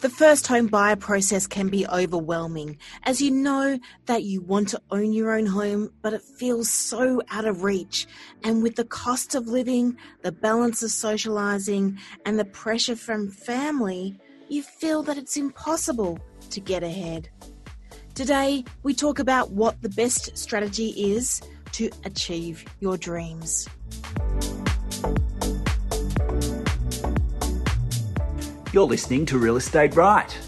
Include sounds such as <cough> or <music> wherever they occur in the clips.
The first home buyer process can be overwhelming as you know that you want to own your own home, but it feels so out of reach. And with the cost of living, the balance of socializing, and the pressure from family, you feel that it's impossible to get ahead. Today, we talk about what the best strategy is to achieve your dreams. You're listening to Real Estate Right.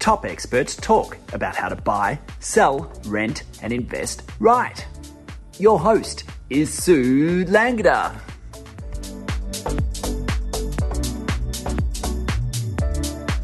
Top experts talk about how to buy, sell, rent, and invest right. Your host is Sue Langdon.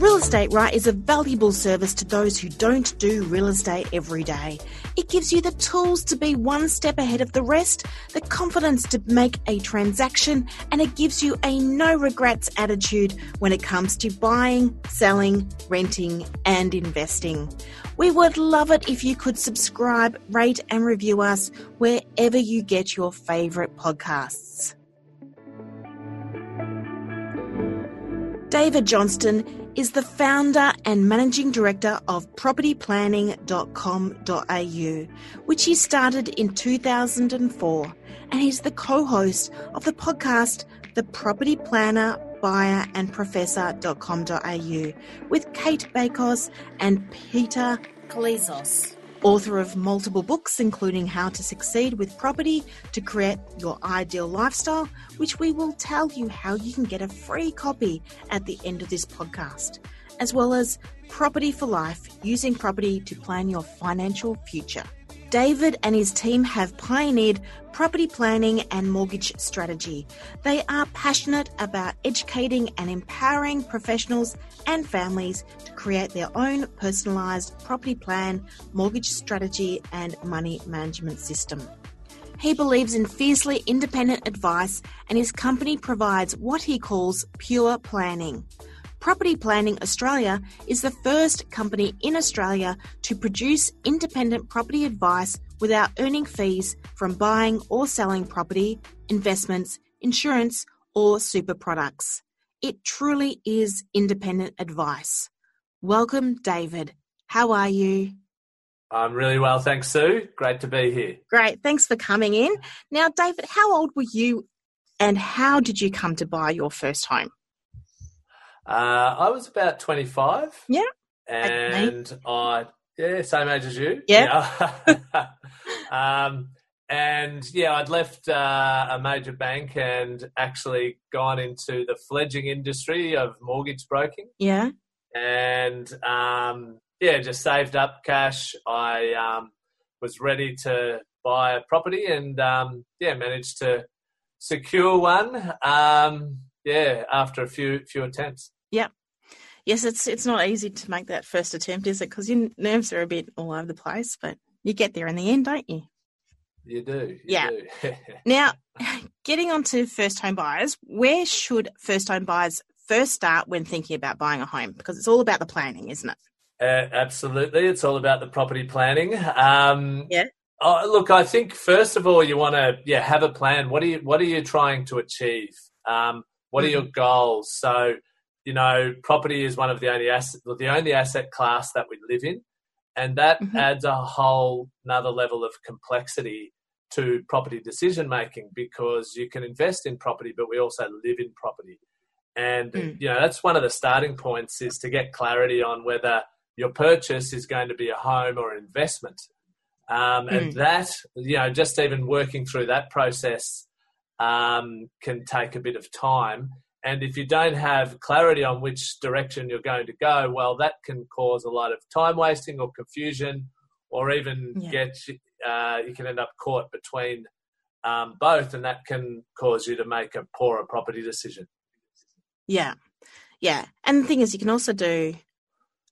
Real Estate Right is a valuable service to those who don't do real estate every day. It gives you the tools to be one step ahead of the rest, the confidence to make a transaction, and it gives you a no regrets attitude when it comes to buying, selling, renting, and investing. We would love it if you could subscribe, rate, and review us wherever you get your favourite podcasts. David Johnston is the founder and managing director of propertyplanning.com.au, which he started in 2004, and he's the co-host of the podcast The Property Planner Buyer and Professor.com.au with Cate Bakos and Peter Koulizos author of multiple books, including How to Succeed with Property to Create Your Ideal Lifestyle, which we will tell you how you can get a free copy at the end of this podcast, as well as Property for Life Using Property to Plan Your Financial Future. David and his team have pioneered property planning and mortgage strategy. They are passionate about educating and empowering professionals and families to create their own personalised property plan, mortgage strategy, and money management system. He believes in fiercely independent advice, and his company provides what he calls pure planning. Property Planning Australia is the first company in Australia to produce independent property advice without earning fees from buying or selling property, investments, insurance, or super products. It truly is independent advice. Welcome, David. How are you? I'm really well, thanks, Sue. Great to be here. Great. Thanks for coming in. Now, David, how old were you and how did you come to buy your first home? Uh, I was about 25. Yeah. And. I, yeah, same age as you. Yeah. yeah. <laughs> um, and yeah, I'd left uh, a major bank and actually gone into the fledgling industry of mortgage broking. Yeah. And um, yeah, just saved up cash. I um, was ready to buy a property and um, yeah, managed to secure one. Um, yeah, after a few few attempts. Yeah. Yes, it's it's not easy to make that first attempt, is it? Because your nerves are a bit all over the place, but you get there in the end, don't you? You do. You yeah. Do. <laughs> now, <laughs> getting on to first home buyers, where should first home buyers first start when thinking about buying a home? Because it's all about the planning, isn't it? Uh, absolutely, it's all about the property planning. Um, yeah. Oh, look, I think first of all, you want to yeah have a plan. What are you What are you trying to achieve? Um, what mm-hmm. are your goals? So you know, property is one of the only asset, the only asset class that we live in, and that mm-hmm. adds a whole another level of complexity to property decision making because you can invest in property, but we also live in property, and mm. you know that's one of the starting points is to get clarity on whether your purchase is going to be a home or an investment, um, mm. and that you know just even working through that process um, can take a bit of time and if you don't have clarity on which direction you're going to go, well, that can cause a lot of time wasting or confusion, or even yeah. get uh, you can end up caught between um, both, and that can cause you to make a poorer property decision. Yeah, yeah. And the thing is, you can also do,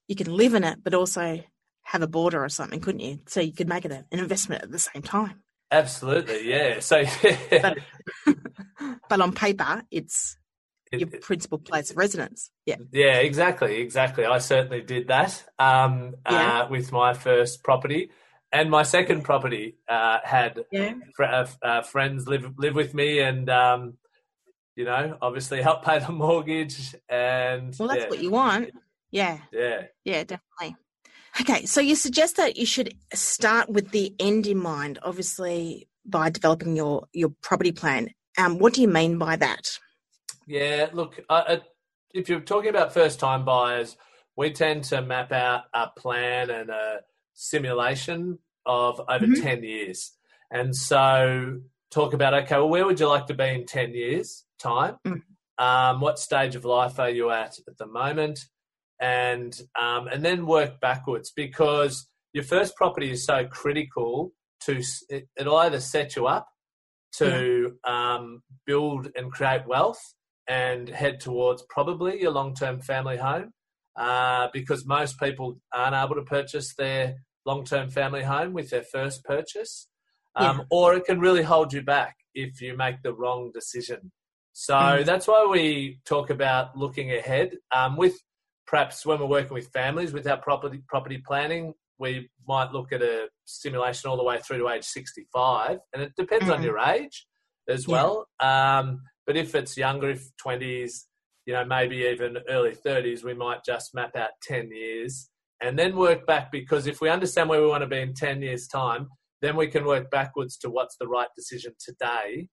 you can live in it, but also have a boarder or something, couldn't you? So you could make it an investment at the same time. Absolutely, yeah. So, <laughs> but, but on paper, it's your principal place of residence. Yeah. Yeah, exactly, exactly. I certainly did that um, yeah. uh, with my first property, and my second property uh, had yeah. fr- uh, uh, friends live live with me, and um, you know, obviously help pay the <laughs> mortgage. And well, that's yeah. what you want. Yeah. Yeah. Yeah, definitely. Okay, so you suggest that you should start with the end in mind, obviously by developing your your property plan. Um, what do you mean by that? Yeah, look, uh, if you're talking about first time buyers, we tend to map out a plan and a simulation of over Mhm. 10 years. And so talk about, okay, well, where would you like to be in 10 years' time? Mm. Um, what stage of life are you at at the moment? And, um, and then work backwards because your first property is so critical to, it, it'll either set you up to um, build and create wealth and head towards probably your long term family home uh, because most people aren't able to purchase their long term family home with their first purchase. Um, Yeah. Or it can really hold you back if you make the wrong decision. So Mm. that's why we talk about looking ahead um, with perhaps when we're working with families with our property property planning. We might look at a simulation all the way through to age 65, and it depends on Mhm. your age as Yeah. well. Um, but if it's younger, if 20s, you know, maybe even early 30s, we might just map out 10 years and then work back because if we understand where we want to be in 10 years' time, then we can work backwards to what's the right decision today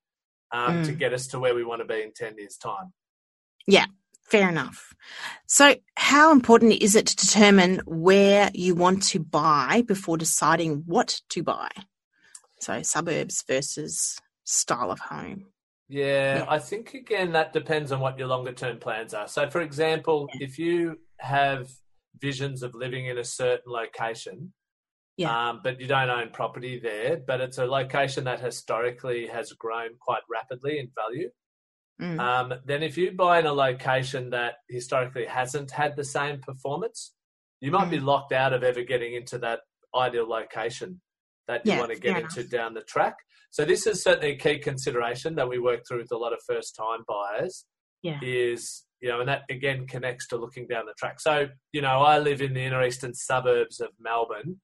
um, to Mm. get us to where we want to be in 10 years' time. Fair enough. So, how important is it to determine where you want to buy before deciding what to buy? So, suburbs versus style of home. Yeah, Yeah. I think again that depends on what your longer term plans are. So, for example, Yeah. if you have visions of living in a certain location, Yeah. um, but you don't own property there, but it's a location that historically has grown quite rapidly in value, Mm. um, then if you buy in a location that historically hasn't had the same performance, you might be Mm. locked out of ever getting into that ideal location that you Yeah, want to get into down the track. So this is certainly a key consideration that we work through with a lot of first time buyers Yeah. is, you know, and that again connects to looking down the track. So, you know, I live in the inner eastern suburbs of Melbourne.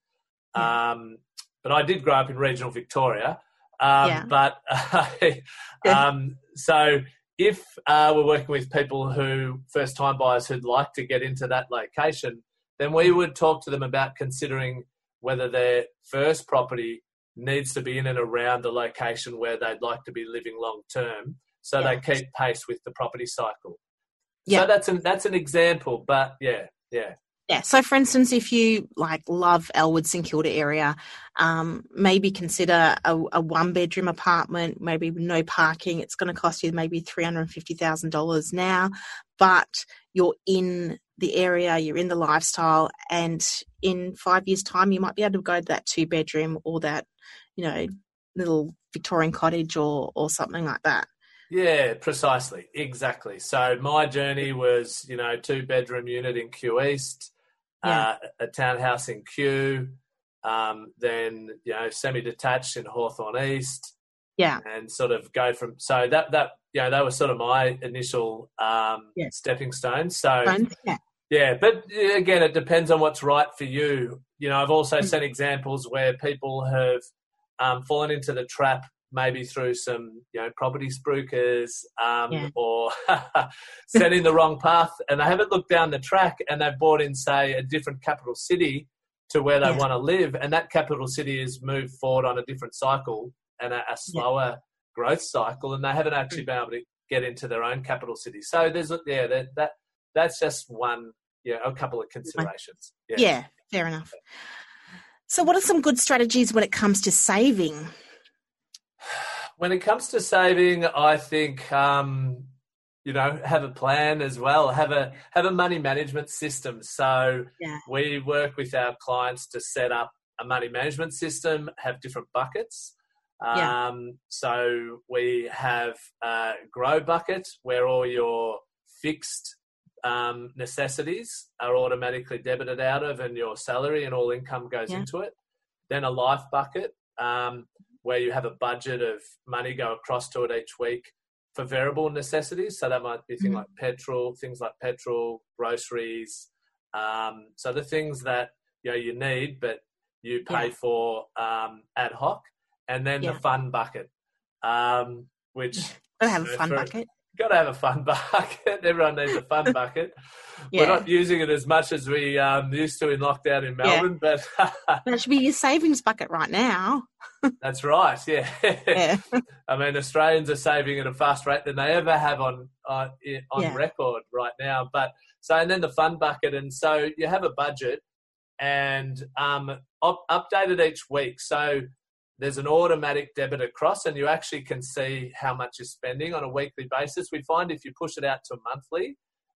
Yeah. Um, but I did grow up in regional Victoria. Um, Yeah. But <laughs> um, so if uh, we're working with people who first time buyers who'd like to get into that location, then we would talk to them about considering whether their first property needs to be in and around the location where they'd like to be living long term, so Yeah. they keep pace with the property cycle. Yeah. So that's an that's an example, but yeah, yeah, Yeah. So, for instance, if you like love Elwood St Kilda area, um, maybe consider a, a one bedroom apartment, maybe no parking. It's going to cost you maybe three hundred and fifty thousand dollars now, but you're in the area, you're in the lifestyle, and in five years' time, you might be able to go to that two bedroom or that, you know, little Victorian cottage or or something like that. Yeah, precisely. Exactly. So my journey was, you know, two bedroom unit in Kew East, Yeah. uh, a townhouse in Kew, um, then, you know, semi detached in Hawthorn East, Yeah. and sort of go from, so that, that, you know, that was sort of my initial um, Yeah. stepping stones. So? Yeah. yeah, but again, it depends on what's right for you. You know, I've also Mm. seen examples where people have um, fallen into the trap, maybe through some, you know, property spruikers um, Yeah. or <laughs> setting the wrong path, and they haven't looked down the track, and they've bought in, say, a different capital city to where they Yeah. want to live, and that capital city has moved forward on a different cycle and a, a slower growth cycle, and they haven't actually been able to get into their own capital city. So there's, yeah, that, that that's just one, yeah, a couple of considerations. Yeah, fair enough. So, what are some good strategies when it comes to saving? When it comes to saving, I think um, you know have a plan as well. Have a have a money management system. So Yeah. we work with our clients to set up a money management system. Have different buckets. Yeah. Um, so we have a grow bucket where all your fixed um, necessities are automatically debited out of, and your salary and all income goes Yeah. into it. Then a life bucket um, where you have a budget of money go across to it each week for variable necessities. So that might be things Mhm. like petrol, things like petrol, groceries. Um, so the things that you know you need, but you pay Yeah. for um, ad hoc, and then Yeah. the fun bucket, um, which <laughs> Gotta have a fun for- bucket. Got to have a fun <laughs> bucket. Everyone needs a fun <laughs> bucket. Yeah. We're not using it as much as we um, used to in lockdown in Melbourne, but <laughs> That should be your savings bucket right now. that's right. Yeah. Yeah. I mean, Australians are saving at a fast rate than they ever have on on, on Yeah. record right now. But so, and then the fun bucket, and so you have a budget and um, up, updated each week. So there's an automatic debit across, and you actually can see how much you're spending on a weekly basis. We find if you push it out to monthly,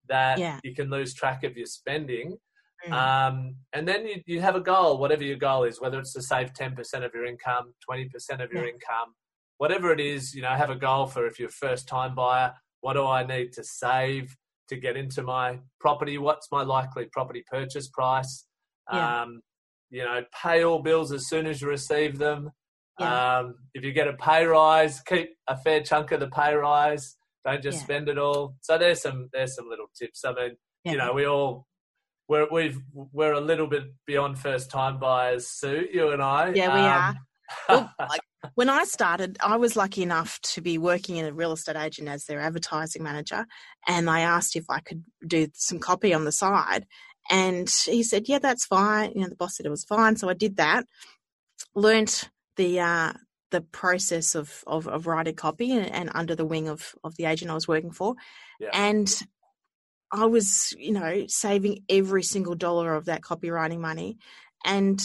that Yeah. you can lose track of your spending. Mm. Um, and then you, you have a goal, whatever your goal is, whether it's to save 10% of your income, 20% of your Yeah. income, whatever it is, you know, have a goal for if you're a first time buyer, what do I need to save to get into my property? What's my likely property purchase price? Yeah. Um, you know, pay all bills as soon as you receive them. Yeah. Um, if you get a pay rise, keep a fair chunk of the pay rise. Don't just Yeah. spend it all. So there's some there's some little tips. I mean, Yeah. you know, we all we're we've we're a little bit beyond first time buyers, Sue. You and I. Yeah, we Um, Well, <laughs> like, when I started, I was lucky enough to be working in a real estate agent as their advertising manager, and I asked if I could do some copy on the side, and he said, "Yeah, that's fine." You know, the boss said it was fine, so I did that. Learned the uh, the process of, of of writing copy, and, and under the wing of of the agent I was working for, Yeah. and I was, you know, saving every single dollar of that copywriting money, and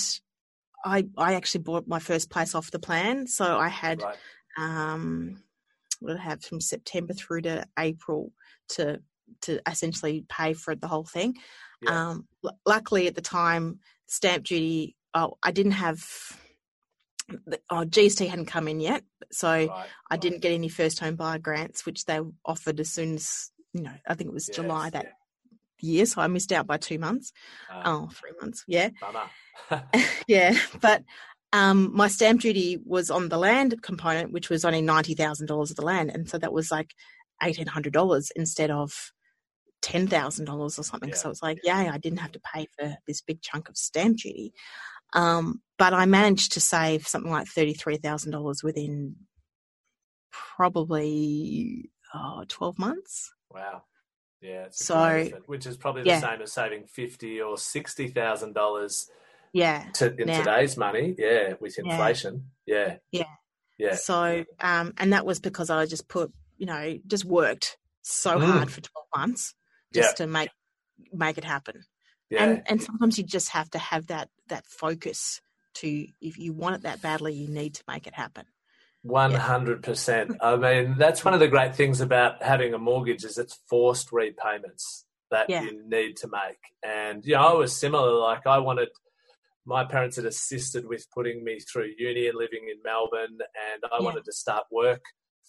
I I actually bought my first place off the plan. So I had right. um what I have from September through to April to to essentially pay for the whole thing. Yeah. Um l- luckily at the time stamp duty oh I didn't have oh GST hadn't come in yet. So right, I didn't get any first home buyer grants which they offered as soon as you know, I think it was July Yes, that year, so I missed out by two months. yeah. Uh, Oh, three months. Yeah. <laughs> <laughs> yeah, but um, my stamp duty was on the land component, which was only ninety thousand dollars of the land, and so that was like eighteen hundred dollars instead of ten thousand dollars or something. Yeah. So it's like, yay, I didn't have to pay for this big chunk of stamp duty. Um, but I managed to save something like thirty three thousand dollars within probably twelve months. wow. Yeah. So, which is probably the yeah. same as saving fifty or sixty thousand dollars Yeah. to in Now. today's money. Yeah, with inflation. Yeah. Yeah. Yeah. So, um, and that was because I just put, you know, just worked so Mm. hard for 12 months just to make make it happen. Yeah. And and sometimes you just have to have that that focus to if you want it that badly, you need to make it happen. One hundred percent. I mean, that's one of the great things about having a mortgage is it's forced repayments that Yeah. you need to make. And you know, I was similar. Like I wanted, my parents had assisted with putting me through uni and living in Melbourne, and I Yeah. wanted to start work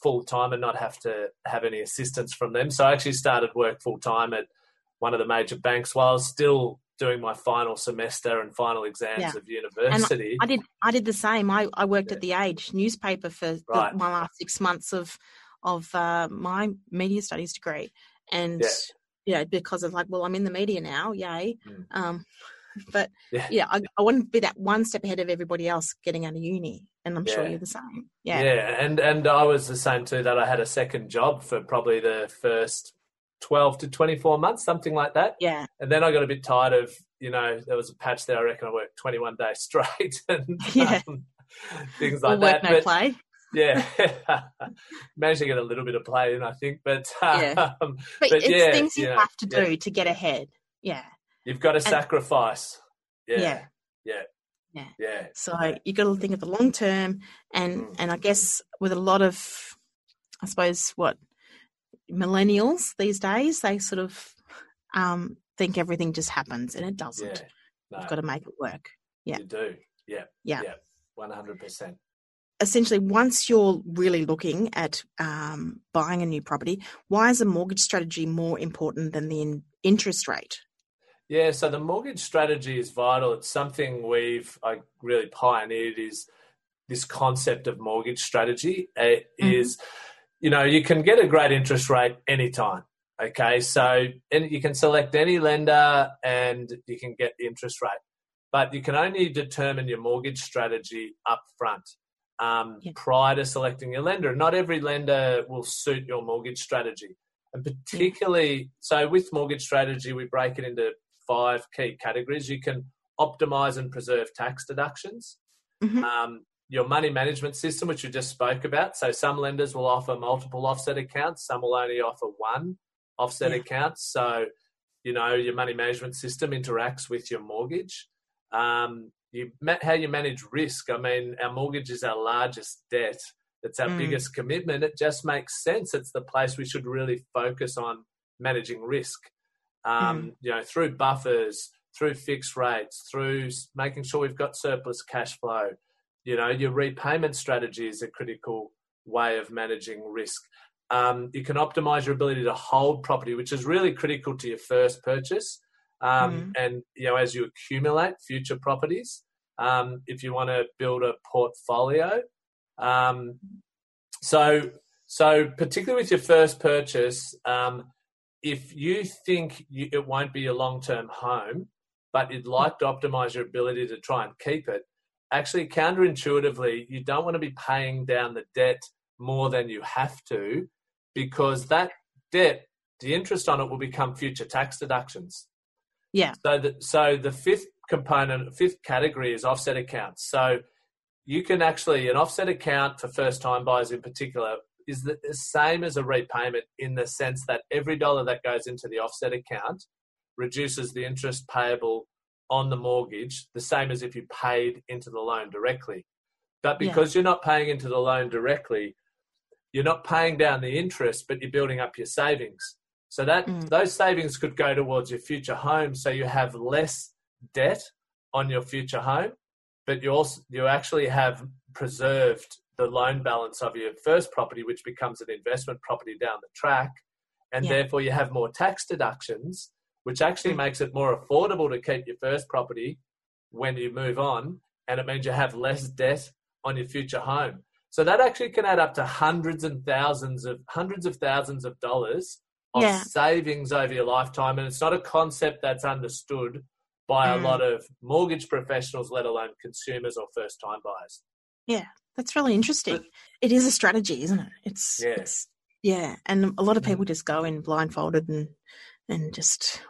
full time and not have to have any assistance from them. So I actually started work full time at one of the major banks while I was still doing my final semester and final exams Yeah. of university. And I did I did the same. I, I worked at the Age newspaper for the, my last six months of of uh, my media studies degree, and Yeah. you know because of like, well, I'm in the media now, yay. Mm. Um, but Yeah. yeah, I, I want to be that one step ahead of everybody else getting out of uni, and I'm sure you're the same. Yeah, Yeah, and and I was the same too. That I had a second job for probably the first twelve to twenty four months, something like that. yeah, And then I got a bit tired of, you know, there was a patch there. I reckon I worked twenty one days <laughs> straight and Yeah. um, things like work that. no But play. yeah, <laughs> managed to get a little bit of play in, I think. But Yeah. <laughs> um, But, but it's yeah, things you yeah, have to yeah. do to get ahead. Yeah, you've got to sacrifice. Yeah, Yeah. yeah, Yeah. yeah. So you've got to think of the long term, and Mm. and I guess with a lot of, I suppose what millennials these days, they sort of um, think everything just happens, and it doesn't. yeah. No, You've got to make it work. yeah. you do. Yeah, Yeah. yeah, one hundred percent. Essentially, once you're really looking at um, buying a new property, why is a mortgage strategy more important than the in- interest rate? Yeah, so the mortgage strategy is vital. It's something we've I really pioneered is this concept of mortgage strategy. It Mhm. is, you know, you can get a great interest rate anytime. Okay, so and you can select any lender and you can get the interest rate, but you can only determine your mortgage strategy up front. um, Yeah. prior to selecting your lender. Not every lender will suit your mortgage strategy. And particularly, so with mortgage strategy, we break it into five key categories. You can optimize and preserve tax deductions. Mhm. Um, your money management system, which we just spoke about. So some lenders will offer multiple offset accounts, some will only offer one offset Yeah. account. So, you know, your money management system interacts with your mortgage. Um, you how you manage risk. I mean, our mortgage is our largest debt. It's our Mm. biggest commitment. It just makes sense. It's the place we should really focus on managing risk. Um, You know, through buffers, through fixed rates, through making sure we've got surplus cash flow. You know, your repayment strategy is a critical way of managing risk. Um, you can optimize your ability to hold property, which is really critical to your first purchase. Um, And you know, as you accumulate future properties, um, if you want to build a portfolio, um, so so particularly with your first purchase, um, if you think you, it won't be your long term home, but you'd like to optimize your ability to try and keep it, actually counterintuitively, you don't want to be paying down the debt more than you have to, because that debt, the interest on it will become future tax deductions. Yeah. So the so the fifth component, fifth category is offset accounts. So you can actually an offset account for first time buyers in particular is the the same as a repayment in the sense that every dollar that goes into the offset account reduces the interest payable on the mortgage, the same as if you paid into the loan directly. But Yeah. because you're not paying into the loan directly, you're not paying down the interest, but you're building up your savings. So that Mm. those savings could go towards your future home, so you have less debt on your future home, but you also you actually have preserved the loan balance of your first property, which becomes an investment property down the track, and Yeah. therefore you have more tax deductions, which actually makes it more affordable to keep your first property when you move on, and it means you have less debt on your future home. So that actually can add up to hundreds and thousands of hundreds of thousands of dollars of Yeah. savings over your lifetime, and it's not a concept that's understood by a Mm. lot of mortgage professionals, let alone consumers or first-time buyers. Yeah, that's really interesting. But- it is a strategy, isn't it? It's Yeah. it's yeah, and a lot of Mm. people just go in blindfolded and and just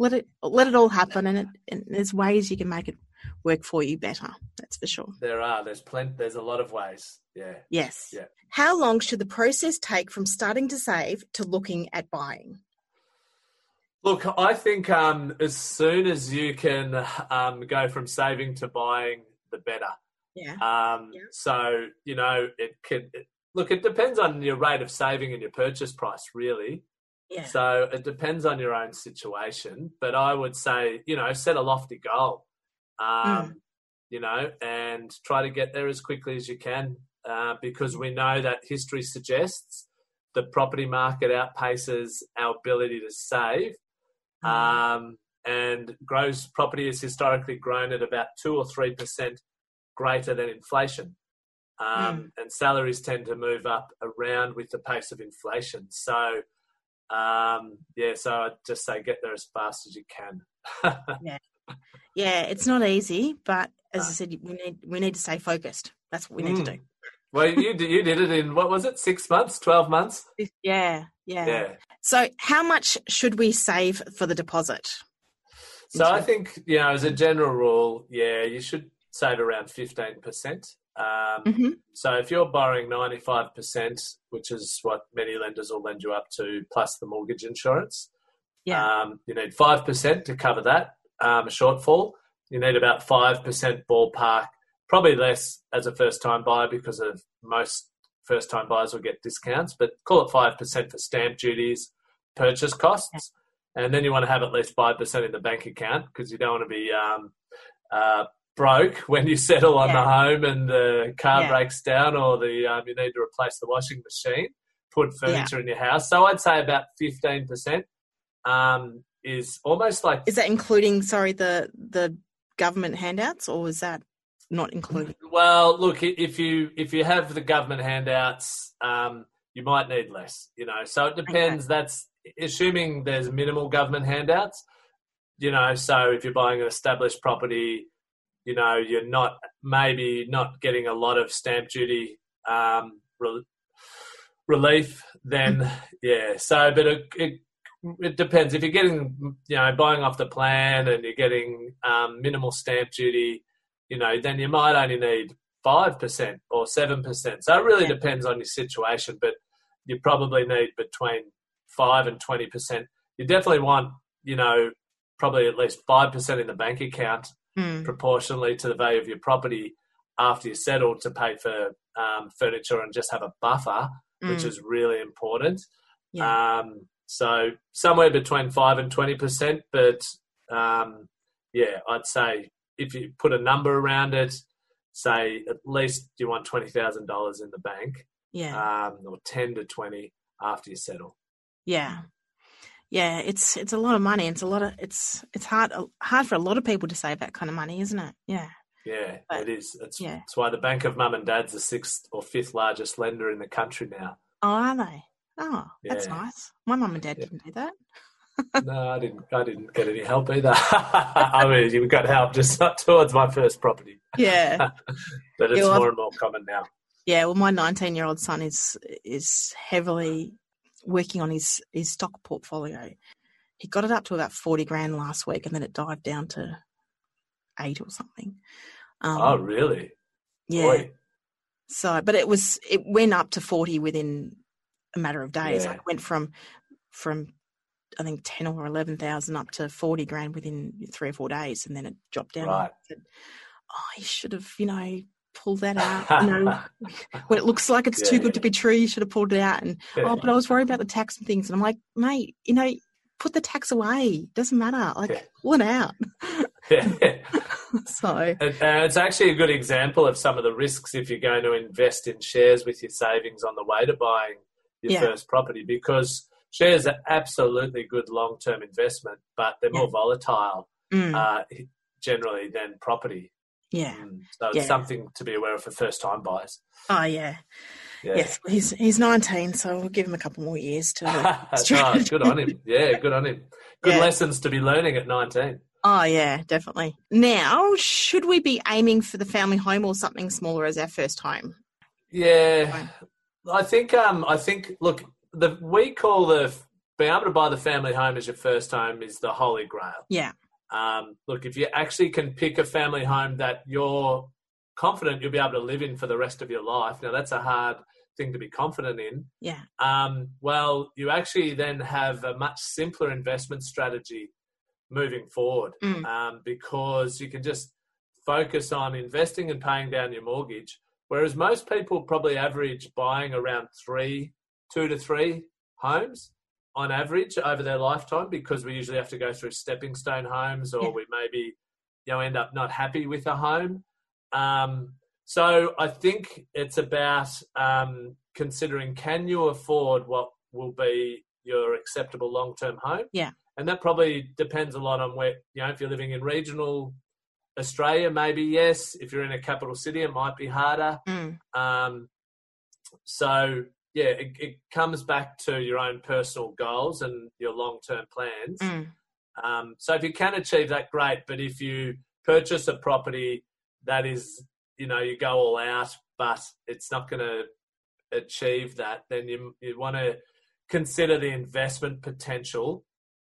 let it let it all happen. And, it, and there's ways you can make it work for you better. That's for sure. There are, there's plenty, there's a lot of ways. Yeah. Yes. Yeah. How long should the process take from starting to save to looking at buying? Look, I think um, as soon as you can um, go from saving to buying, the better. Yeah. Um, Yeah. So you know, it could it, look. It depends on your rate of saving and your purchase price, really. Yeah. So it depends on your own situation. But I would say, you know, set a lofty goal. Um, You know, and try to get there as quickly as you can, uh, because we know that history suggests the property market outpaces our ability to save. Um, and gross property has historically grown at about two or three percent greater than inflation. Um, And salaries tend to move up around with the pace of inflation. So, um, yeah, so I'd just say get there as fast as you can. <laughs> yeah, yeah, it's not easy, but as I said, we need we need to stay focused. That's what we need to do. well, you did, you did it in what was it? Six months, twelve months? Yeah, yeah. Yeah. So, how much should we save for the deposit? So I think you know, as a general rule, yeah, you should save around fifteen percent. Um, Mhm. So if you're borrowing ninety five percent, which is what many lenders will lend you up to, plus the mortgage insurance, Yeah. um, you need five percent to cover that um, shortfall. You need about five percent ballpark, probably less as a first time buyer because of most first time buyers will get discounts, but call it five percent for stamp duties, purchase costs, and then you want to have at least five percent in the bank account because you don't want to be um, uh, broke when you settle on the home and the car Yeah. breaks down or the um, you need to replace the washing machine, put furniture in your house. So I'd say about fifteen percent um, is almost like Is that including, sorry, the the government handouts, or is that not included? Well, look, if you if you have the government handouts, um, you might need less. You know, so it depends. That's assuming there's minimal government handouts. You know, so if you're buying an established property, you know you're not maybe not getting a lot of stamp duty um, re- relief, then <laughs> yeah. So, but it, it it depends. If you're getting, you know, buying off the plan and you're getting um, minimal stamp duty, you know, then you might only need five percent or seven percent. So it really Yeah. depends on your situation, but you probably need between five and twenty percent. You definitely want, you know, probably at least five percent in the bank account Mm. proportionally to the value of your property after you settle to pay for um, furniture and just have a buffer, which Mm. is really important. Yeah. Um, so somewhere between five and twenty percent, but um, yeah, I'd say if you put a number around it, say at least you want twenty thousand dollars in the bank, yeah. um, or ten to twenty after you settle. Yeah. Yeah, it's it's a lot of money. It's a lot of it's it's hard hard for a lot of people to save that kind of money, isn't it? Yeah. Yeah, But- it is. It's, yeah. it's why the Bank of Mum and Dad's the sixth or fifth largest lender in the country now. Oh, are they? Oh, that's nice. My mum and dad Yeah. didn't do that. <laughs> no, I didn't. I didn't get any help either. <laughs> I mean, you got help, just not <laughs> towards my first property. Yeah. But it's Yeah, well, more and more common now. yeah. Well, my 19 year old son is is heavily working on his his stock portfolio. He got it up to about 40 grand last week, and then it dived down to eight or something. Um, oh, really? yeah. Boy. So, but it was it went up to forty within a matter of days. Yeah. Like it went from from I think ten or eleven thousand up to forty grand within three or four days, and then it dropped down. Right. I said, oh, you should have, you know, pulled that out. You know, <laughs> when it looks like it's too Yeah, good to be true, you should have pulled it out. And oh, but I was worried about the tax and things, and I'm like, mate, you know, put the tax away. Doesn't matter. Like Yeah. pull it out. <laughs> Yeah. so uh, it's actually a good example of some of the risks if you're going to invest in shares with your savings on the way to buying your Yeah. first property because shares are absolutely good long term investment, but they're more volatile mm, uh, generally than property. Yeah. Mm. So it's Yeah. something to be aware of for first time buyers. Oh yeah. Yeah. Yes, he's he's 19, so we'll give him a couple more years to. <laughs> oh, <laughs> good on him. Yeah, good on him. Good Yeah. lessons to be learning at 19. oh yeah, definitely. Now, should we be aiming for the family home or something smaller as our first home? Yeah, I think. Um, I think. Look, the we call the being able to buy the family home as your first home is the holy grail. Yeah, Um, look, if you actually can pick a family home that you're confident you'll be able to live in for the rest of your life, now that's a hard thing to be confident in. yeah, Um, well, you actually then have a much simpler investment strategy moving forward Mm. um, because you can just focus on investing and paying down your mortgage. Whereas most people probably average buying around three, two to three homes on average over their lifetime because we usually have to go through stepping stone homes or Yeah. we maybe you know end up not happy with a home. Um, so I think it's about um, considering can you afford what will be your acceptable long term home? Yeah. And that probably depends a lot on where, you know, if you're living in regional Australia, maybe yes. If you're in a capital city, it might be harder. mm, Um, so, yeah, it, it comes back to your own personal goals and your long term plans. mm, Um, so if you can achieve that, great. But if you purchase a property that is, you know, you go all out, but it's not going to achieve that, then you you want to consider the investment potential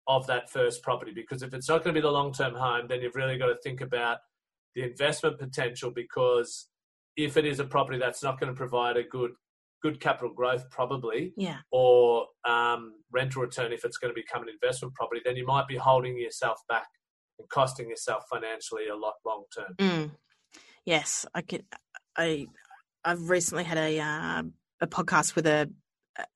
of that first property because if it's not going to be the long term home, then you've really got to think about the investment potential because if it is a property that's not going to provide a good good capital growth probably yeah, or um, rental return if it's going to become an investment property, then you might be holding yourself back and costing yourself financially a lot long term. mm. yes. I could. I I've recently had a uh, a podcast with a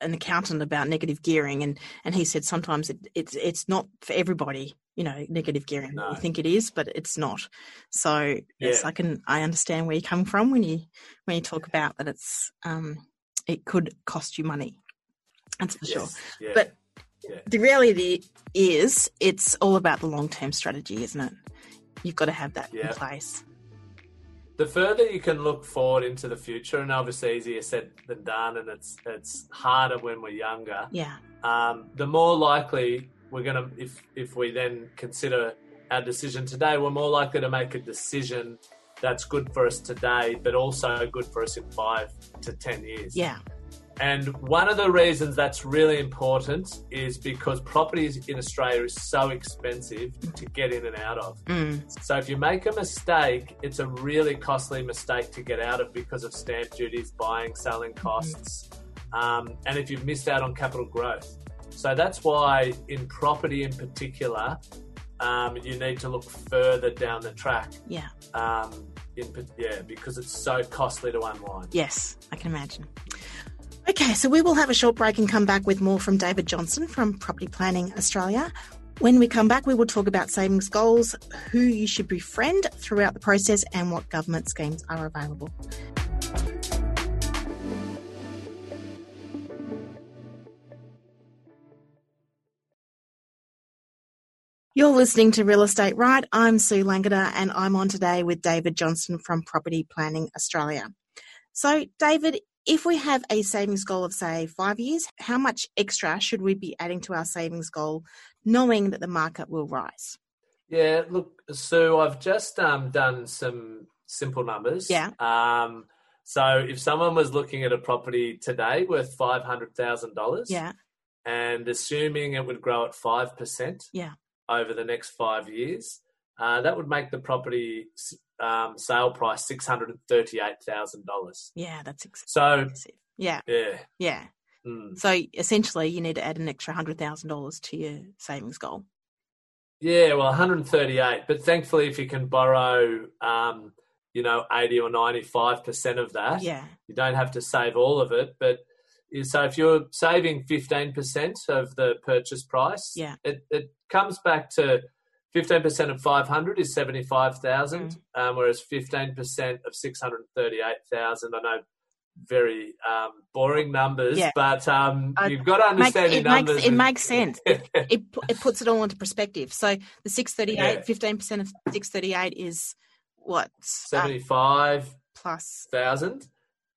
an accountant about negative gearing, and and he said sometimes it, it's it's not for everybody. You know, negative gearing. No. You think it is, but it's not. So yes, I can. I understand where you come from when you when you talk about that. It's um, it could cost you money. That's for sure. Yeah. But Yeah. the reality is, it's all about the long term strategy, isn't it? You've got to have that Yeah. in place. the further you can look forward into the future, and obviously easier said than done, and it's it's harder when we're younger. Yeah. Um, the more likely we're gonna, if if we then consider our decision today, we're more likely to make a decision that's good for us today, but also good for us in five to 10 years. Yeah. And one of the reasons that's really important is because properties in Australia is so expensive to get in and out of. Mm. So if you make a mistake, it's a really costly mistake to get out of because of stamp duties, buying, selling costs, um, and if you've missed out on capital growth. So that's why in property in particular, um, you need to look further down the track. Yeah. Um, in, yeah, because it's so costly to unwind. Yes, I can imagine. Okay, so we will have a short break and come back with more from David Johnston from Property Planning Australia. When we come back, we will talk about savings goals, who you should befriend throughout the process, and what government schemes are available. You're listening to Real Estate Right. I'm Sue Langdon and I'm on today with David Johnston from Property Planning Australia. So, David, if we have a savings goal of, say, five years, how much extra should we be adding to our savings goal knowing that the market will rise? Yeah, look, Sue, I've just um, done some simple numbers. Yeah. Um, so if someone was looking at a property today worth $500,000 Yeah, and assuming it would grow at 5%, Yeah. Over the next five years, uh, that would make the property um, sale price six hundred and thirty-eight thousand dollars. yeah, that's ex- So. Yeah, yeah, yeah. mm. So essentially, you need to add an extra hundred thousand dollars to your savings goal. yeah. Well, one hundred and thirty-eight. But thankfully, if you can borrow, um, you know, eighty or ninety-five percent of that, Yeah, you don't have to save all of it. But so if you're saving fifteen percent of the purchase price, Yeah. it it comes back to. 15% of 500 is 75,000, um, whereas 15% of 638,000, I know very um, boring numbers, Yeah. but um, Uh, you've got to makes, understand your it makes numbers. it and- makes sense. <laughs> it pu- it puts it all into perspective. So the 638, Yeah. 15% of 638 is what? Uh, 75,000, plus.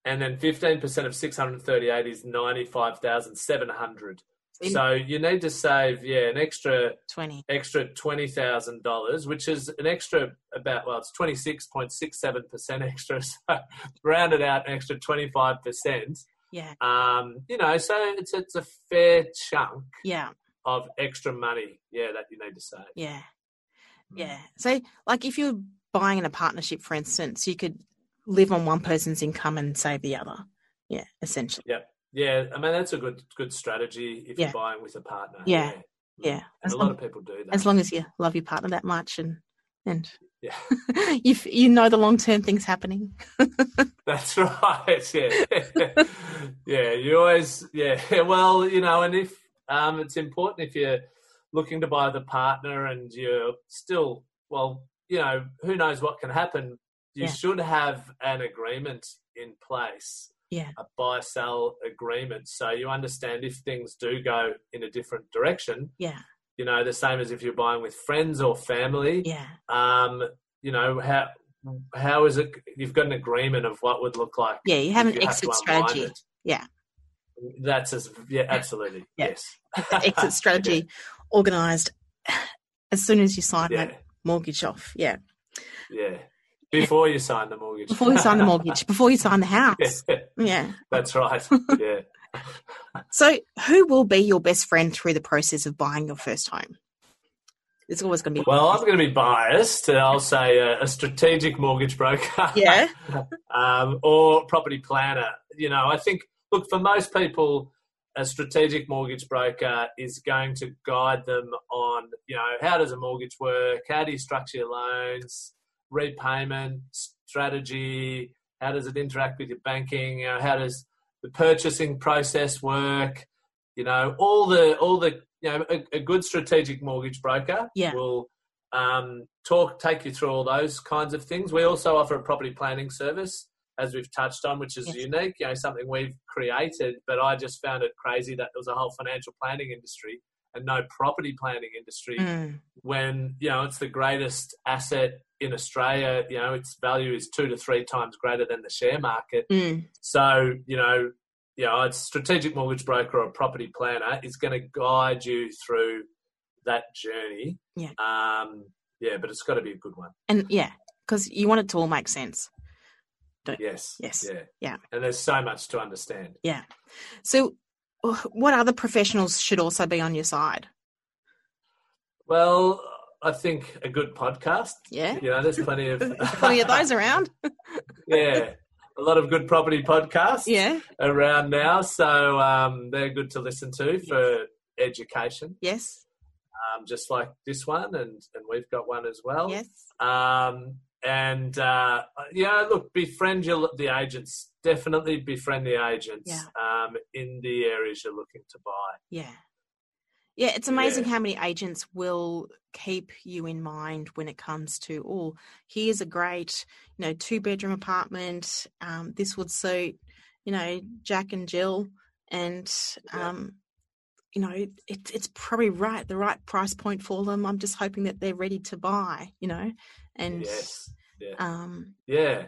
And then 15% of 638 is 95,700. In- So you need to save, yeah, an extra 20. extra twenty thousand dollars, which is an extra about well, it's twenty six point six seven percent <laughs> extra. So rounded out an extra twenty five percent. Yeah, Um, you know, so it's it's a fair chunk yeah, of extra money, yeah, that you need to save. yeah, Mm. yeah. So, like, if you're buying in a partnership, for instance, you could live on one person's income and save the other. Yeah, essentially. Yeah, yeah. I mean that's a good good strategy if Yeah. you're buying with a partner. Yeah, yeah. And As a lot long, of people do that. as long as you love your partner that much and and <laughs> yeah, <laughs> you you know the long term things happening. <laughs> that's right. Yeah, yeah. You always, yeah. Well, you know, and if um, it's important if you're looking to buy the partner and you're still, well, you know, who knows what can happen. You Yeah. should have an agreement in place, Yeah, a buy sell agreement, so you understand if things do go in a different direction. yeah, You know, the same as if you're buying with friends or family. yeah, Um, you know how. How is it? You've got an agreement of what would look like yeah. You have an you exit unwind strategy. it. Yeah. That's as yeah, absolutely. Yeah. Yes. <laughs> exit strategy <laughs> organised as soon as you sign Yeah. that mortgage off. Yeah. Yeah. Before you sign the mortgage. Before you sign the mortgage, <laughs> before you sign the house. Yeah, Yeah. that's right. <laughs> Yeah. So, who will be your best friend through the process of buying your first home? It's always going to be. Well, I'm going to be biased. I'll say a, a strategic mortgage broker. Yeah. <laughs> um, or property planner. You know, I think, look, for most people, a strategic mortgage broker is going to guide them on, you know, how does a mortgage work? How do you structure your loans? Repayment strategy? How does it interact with your banking? You know, how does the purchasing process work? You know, all the all the you know, a, a good strategic mortgage broker Yeah. will um, talk take you through all those kinds of things. We also offer a property planning service, as we've touched on, which is Yes. unique. You know, something we've created, but I just found it crazy that there was a whole financial planning industry and no property planning industry. Mm, When you know it's the greatest asset in Australia, you know its value is two to three times greater than the share market. mm, So, you know, you know, a strategic mortgage broker or property planner is going to guide you through that journey. Yeah. Um, yeah, but it's got to be a good one. And yeah, because you want it to all make sense. Yes. Yes. Yeah. Yeah. And there's so much to understand. Yeah. So, what other professionals should also be on your side? Well, I think a good podcast. Yeah. You know, there's plenty of <laughs> Plenty of those around. <laughs> yeah, a lot of good property podcasts Yeah. around now. So um, they're good to listen to for education, Yes. um, just like this one, and and we've got one as well. Yes. Um, and uh, yeah, look, befriend your the agents. Definitely befriend the agents Yeah. um, in the areas you're looking to buy. Yeah. Yeah, it's amazing Yeah. how many agents will keep you in mind when it comes to, oh, here's a great, you know, two bedroom apartment. Um, this would suit, you know, Jack and Jill. And, Yeah. um, you know, it, it's probably right, the right price point for them. I'm just hoping that they're ready to buy, you know, and, yes, yeah, um, yeah.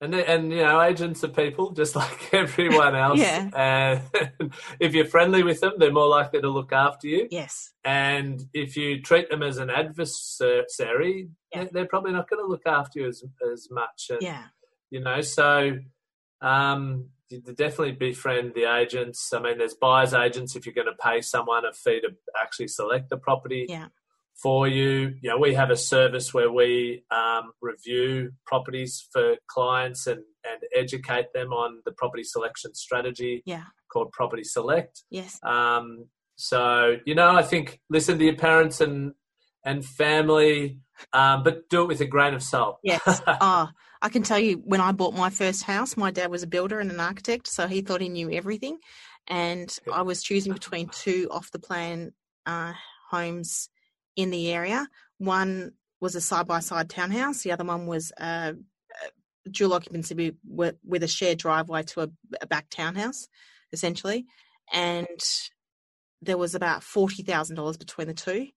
And and you know, agents are people just <laughs> like everyone <laughs> else. Yeah. And <laughs> if you're friendly with them, they're more likely to look after you. yes, And if you treat them as an adversary, Yeah. they're, probably not going to look after you as as much. And, yeah, You know, so um, definitely befriend the agents. I mean, there's buyers agents if you're going to pay someone a fee to actually select the property Yeah. For you. You know, we have a service where we um, review properties for clients and, and educate them on the property selection strategy yeah, called Property Select. yes, Um, so you know, I think listen to your parents and and family, um, but do it with a grain of salt. yes. oh, <laughs> I can tell you when I bought my first house, my dad was a builder and an architect, so he thought he knew everything. And I was choosing between two off the plan uh, homes in the area. One was a side by side townhouse, the other one was a, a dual occupancy with, with a shared driveway to a, a back townhouse, essentially. And there was about $40,000 between the two.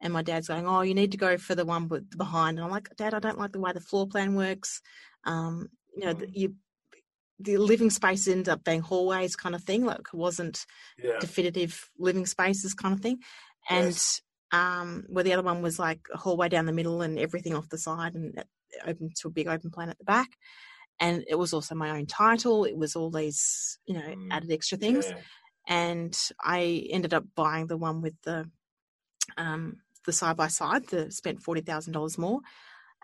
And my dad's going, Oh, you need to go for the one with behind. And I'm like, Dad, I don't like the way the floor plan works. Um, you know, the, you, the living space ended up being hallways kind of thing. Like it wasn't Yeah, definitive living spaces kind of thing. And Yes. Um, where the other one was like a hallway down the middle and everything off the side and open to a big open plan at the back. And it was also my own title. It was all these, you know, Mm. added extra things yeah. and I ended up buying the one with the um, the side by side. The spent forty thousand dollars more,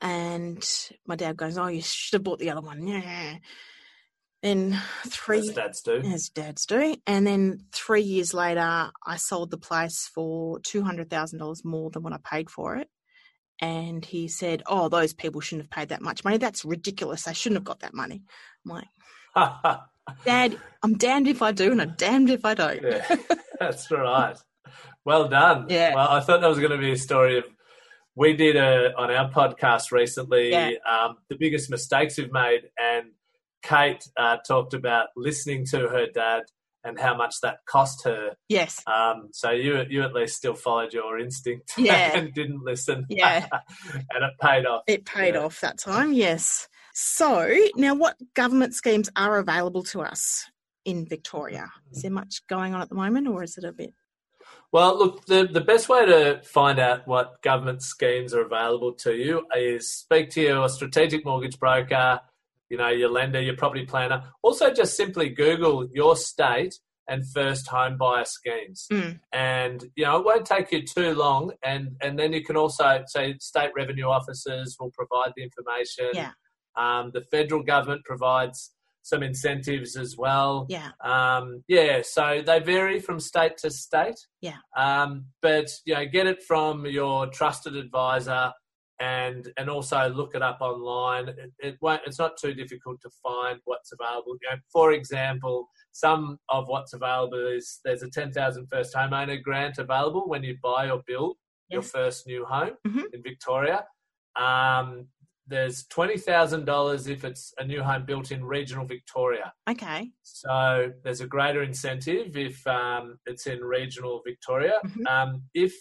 and my dad goes, "Oh, you should have bought the other one." Yeah. Then three, as dads do. as dads do, and then three years later, I sold the place for two hundred thousand dollars more than what I paid for it. And he said, "Oh, those people shouldn't have paid that much money. That's ridiculous. They shouldn't have got that money." I'm like, <laughs> "Dad, I'm damned if I do, and I'm damned if I don't." yeah, <laughs> that's right. Well done. Yeah. Well, I thought that was going to be a story of. We did a on our podcast recently Yeah. um, the biggest mistakes we've made, and Cate uh, talked about listening to her dad and how much that cost her. Yes. Um, so you you at least still followed your instinct <laughs> Yeah. and didn't listen. Yeah. <laughs> and it paid off. It paid Yeah. off that time, yes. So, now what government schemes are available to us in Victoria? Is there much going on at the moment, or is it a bit? Well, look, the, the best way to find out what government schemes are available to you is speak to your strategic mortgage broker, you know, your lender, your property planner. Also, just simply Google your state and first home buyer schemes. Mm. And, you know, it won't take you too long. And, and then you can also say state revenue officers will provide the information. Yeah. Um, the federal government provides some incentives as well. Yeah, Um, yeah, so they vary from state to state. Yeah. Um, but you know, get it from your trusted advisor, and and also look it up online. It, it won't. It's not too difficult to find what's available. You know, for example, some of what's available is there's a ten thousand first homeowner grant available when you buy or build your first new home Mhm. in Victoria. Um, there's twenty thousand dollars if it's a new home built in regional Victoria. okay. So there's a greater incentive if um, it's in regional Victoria. Mhm. Um, if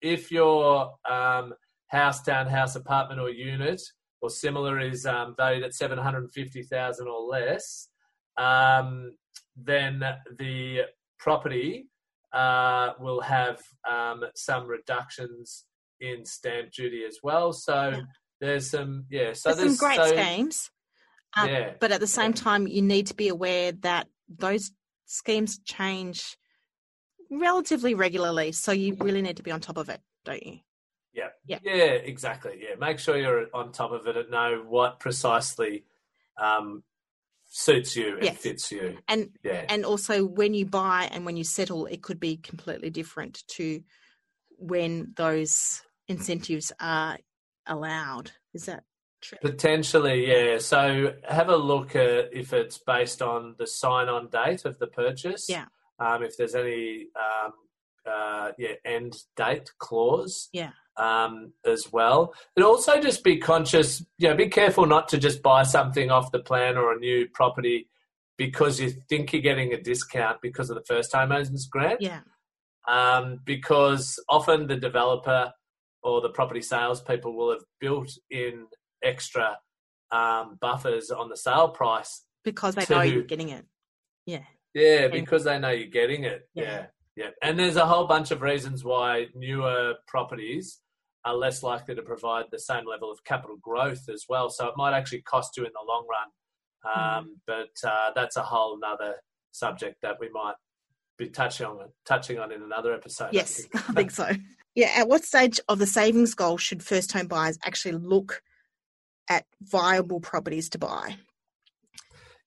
if your um, house, townhouse, apartment, or unit or similar is um, valued at seven hundred fifty thousand or less, um, then the property uh, will have um, some reductions in stamp duty as well. So Yeah. there's some yeah. So There's some great so, schemes, um, Yeah, but at the same time, you need to be aware that those schemes change relatively regularly. So you really need to be on top of it, don't you? Yeah. Yeah. Exactly. Yeah. Make sure you're on top of it and know what precisely um, suits you and Yes. fits you. And Yeah. and also when you buy and when you settle, it could be completely different to when those incentives are allowed. Is that true? Potentially, yeah. So have a look at if it's based on the sign on date of the purchase. Yeah. Um, if there's any um, uh, yeah, end date clause. Yeah. Um, as well. And also just be conscious, you know, be careful not to just buy something off the plan or a new property because you think you're getting a discount because of the first time owners grant. Yeah. um, because often the developer or the property salespeople will have built in extra um, buffers on the sale price. Because they To- know you're getting it. Yeah. Yeah, because they know you're getting it. Yeah. Yeah. yeah, And there's a whole bunch of reasons why newer properties are less likely to provide the same level of capital growth as well. So it might actually cost you in the long run. Um, But uh, that's a whole nother subject that we might be touching on touching on in another episode. I Yes, think. <laughs> I think so. Yeah. At what stage of the savings goal should first home buyers actually look at viable properties to buy?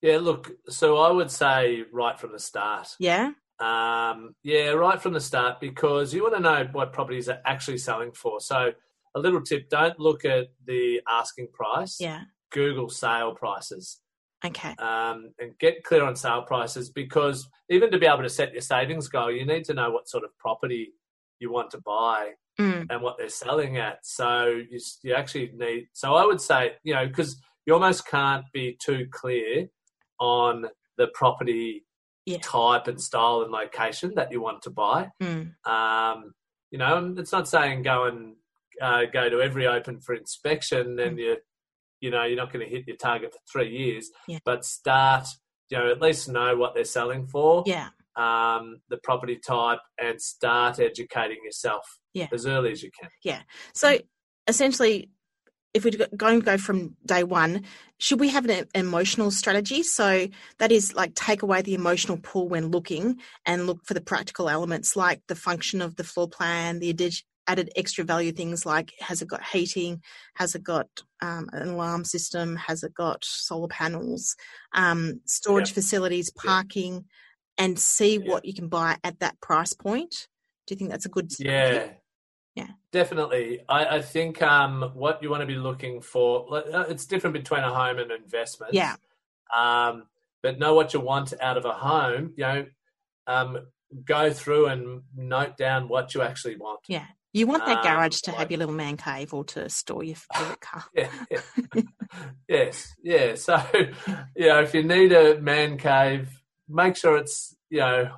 Yeah, look, so I would say right from the start. Yeah. Um, yeah, right from the start because you want to know what properties are actually selling for. So, a little tip don't look at the asking price, Yeah. Google sale prices Okay. um, and get clear on sale prices because even to be able to set your savings goal, you need to know what sort of property you want to buy Mm. and what they're selling at. So you, you actually need. So I would say, you know, because you almost can't be too clear on the property Yeah. type and style and location that you want to buy. Mm. Um, you know, and it's not saying go and uh, go to every open for inspection and you, you know, you're not going to hit your target for three years. Yeah. But start, you know, at least know what they're selling for Yeah. um, the property type and start educating yourself Yeah. as early as you can. Yeah. So essentially, if we're going to go from day one, should we have an emotional strategy? So that is like take away the emotional pull when looking and look for the practical elements like the function of the floor plan, the added extra value things like has it got heating, has it got um, an alarm system, has it got solar panels, um, storage Yeah. facilities, Yeah. parking, and see Yeah. what you can buy at that price point. Do you think that's a good Yeah. strategy? Yeah. Definitely. I, I think um, what you want to be looking for, uh, it's different between a home and investment. Yeah. Um, but know what you want out of a home. You know, um, go through and note down what you actually want. Yeah. You want that Um, garage to have your little man cave or to store your <laughs> favorite car. Yeah, yeah. yes, yeah. <laughs> So, you know, if you need a man cave, make sure it's you know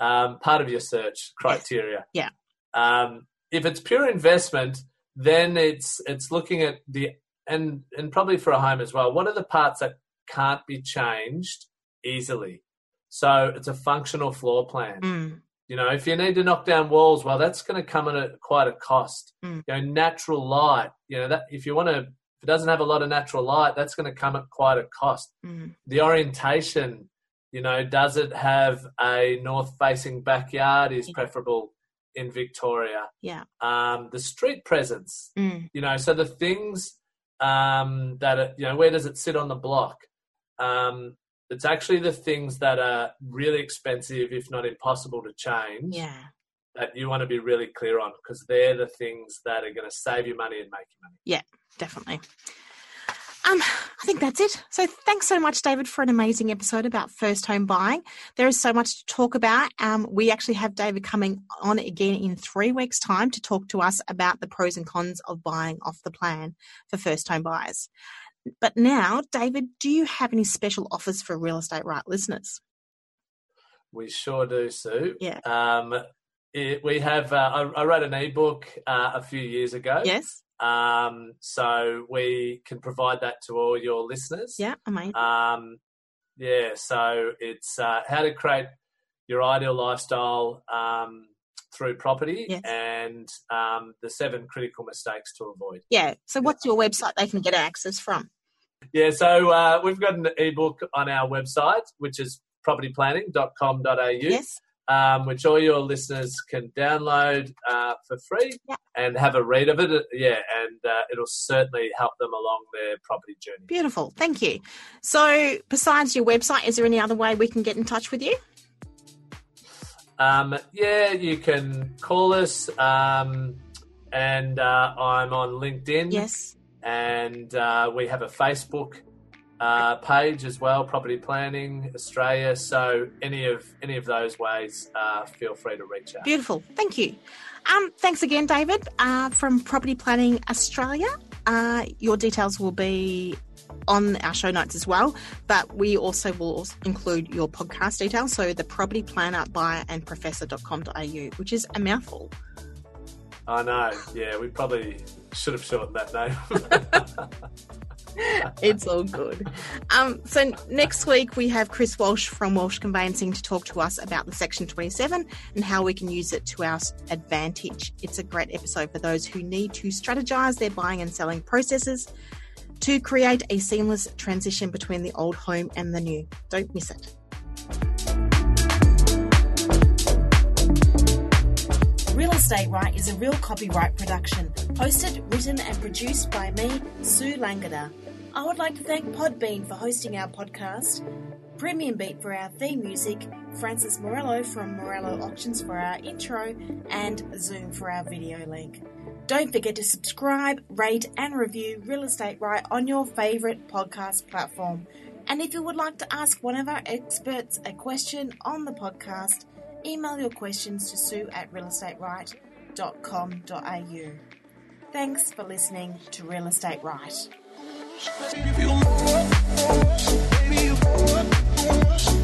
um, part of your search criteria. Yeah. Um, if it's pure investment, then it's it's looking at the and and probably for a home as well. What are the parts that can't be changed easily? So it's a functional floor plan. Mm, You know, if you need to knock down walls, well, that's going to come at a, quite a cost. Mm. You know, natural light. You know, that if you want to, if it doesn't have a lot of natural light, that's going to come at quite a cost. mm, The orientation. You know, does it have a north-facing backyard? Is Yeah. preferable in Victoria. yeah. Um, the street presence. Mm, You know, so the things um, that are, you know, where does it sit on the block? Um, it's actually the things that are really expensive, if not impossible to change, yeah. that you want to be really clear on because they're the things that are going to save you money and make you money. Yeah, definitely. Um, I think that's it. So thanks so much, David, for an amazing episode about first home buying. There is so much to talk about. Um, we actually have David coming on again in three weeks' time to talk to us about the pros and cons of buying off the plan for first home buyers. But now, David, do you have any special offers for real estate right listeners? We sure do, Sue. Yeah. Um, it, we have. Uh, I, I wrote an ebook uh, a few years ago. Yes. Um, so we can provide that to all your listeners. Yeah. Amazing. Um, yeah, so it's uh, how to create your ideal lifestyle um, through property Yes. and um, the seven critical mistakes to avoid. Yeah. So what's your website they can get access from? Yeah, so uh, we've got an ebook on our website, which is propertyplanning.com.au, Yes. Um, which all your listeners can download uh, for free Yeah. and have a read of it. Yeah, and uh, it'll certainly help them along their property journey. Beautiful. Thank you. So besides your website, is there any other way we can get in touch with you? Um, yeah, you can call us, um, and uh, I'm on LinkedIn. Yes. and uh, we have a Facebook uh, page as well, Property Planning Australia. So any of any of those ways, uh, feel free to reach out. Beautiful. Thank you. Um, thanks again, David, uh, from Property Planning Australia. Uh, your details will be on our show notes as well, but we also will include your podcast details. So the property planner buyer and professor.com.au, which is a mouthful. I know. Yeah, we probably should have shortened that name. <laughs> <laughs> It's all good. Um, so next week we have Chris Walsh from Walsh Conveyancing to talk to us about the Section 27 and how we can use it to our advantage. It's a great episode for those who need to strategize their buying and selling processes to create a seamless transition between the old home and the new. Don't miss it. Real Estate Right is a real copyright production, hosted, written, and produced by me, Sue Langdon. I would like to thank Podbean for hosting our podcast, Premium Beat for our theme music, Francis Morello from Morello Auctions for our intro, and Zoom for our video link. Don't forget to subscribe, rate, and review Real Estate Right on your favourite podcast platform. And if you would like to ask one of our experts a question on the podcast, email your questions to sue at realestateright.com.au. Thanks for listening to Real Estate Right. Baby, you want, baby, you want,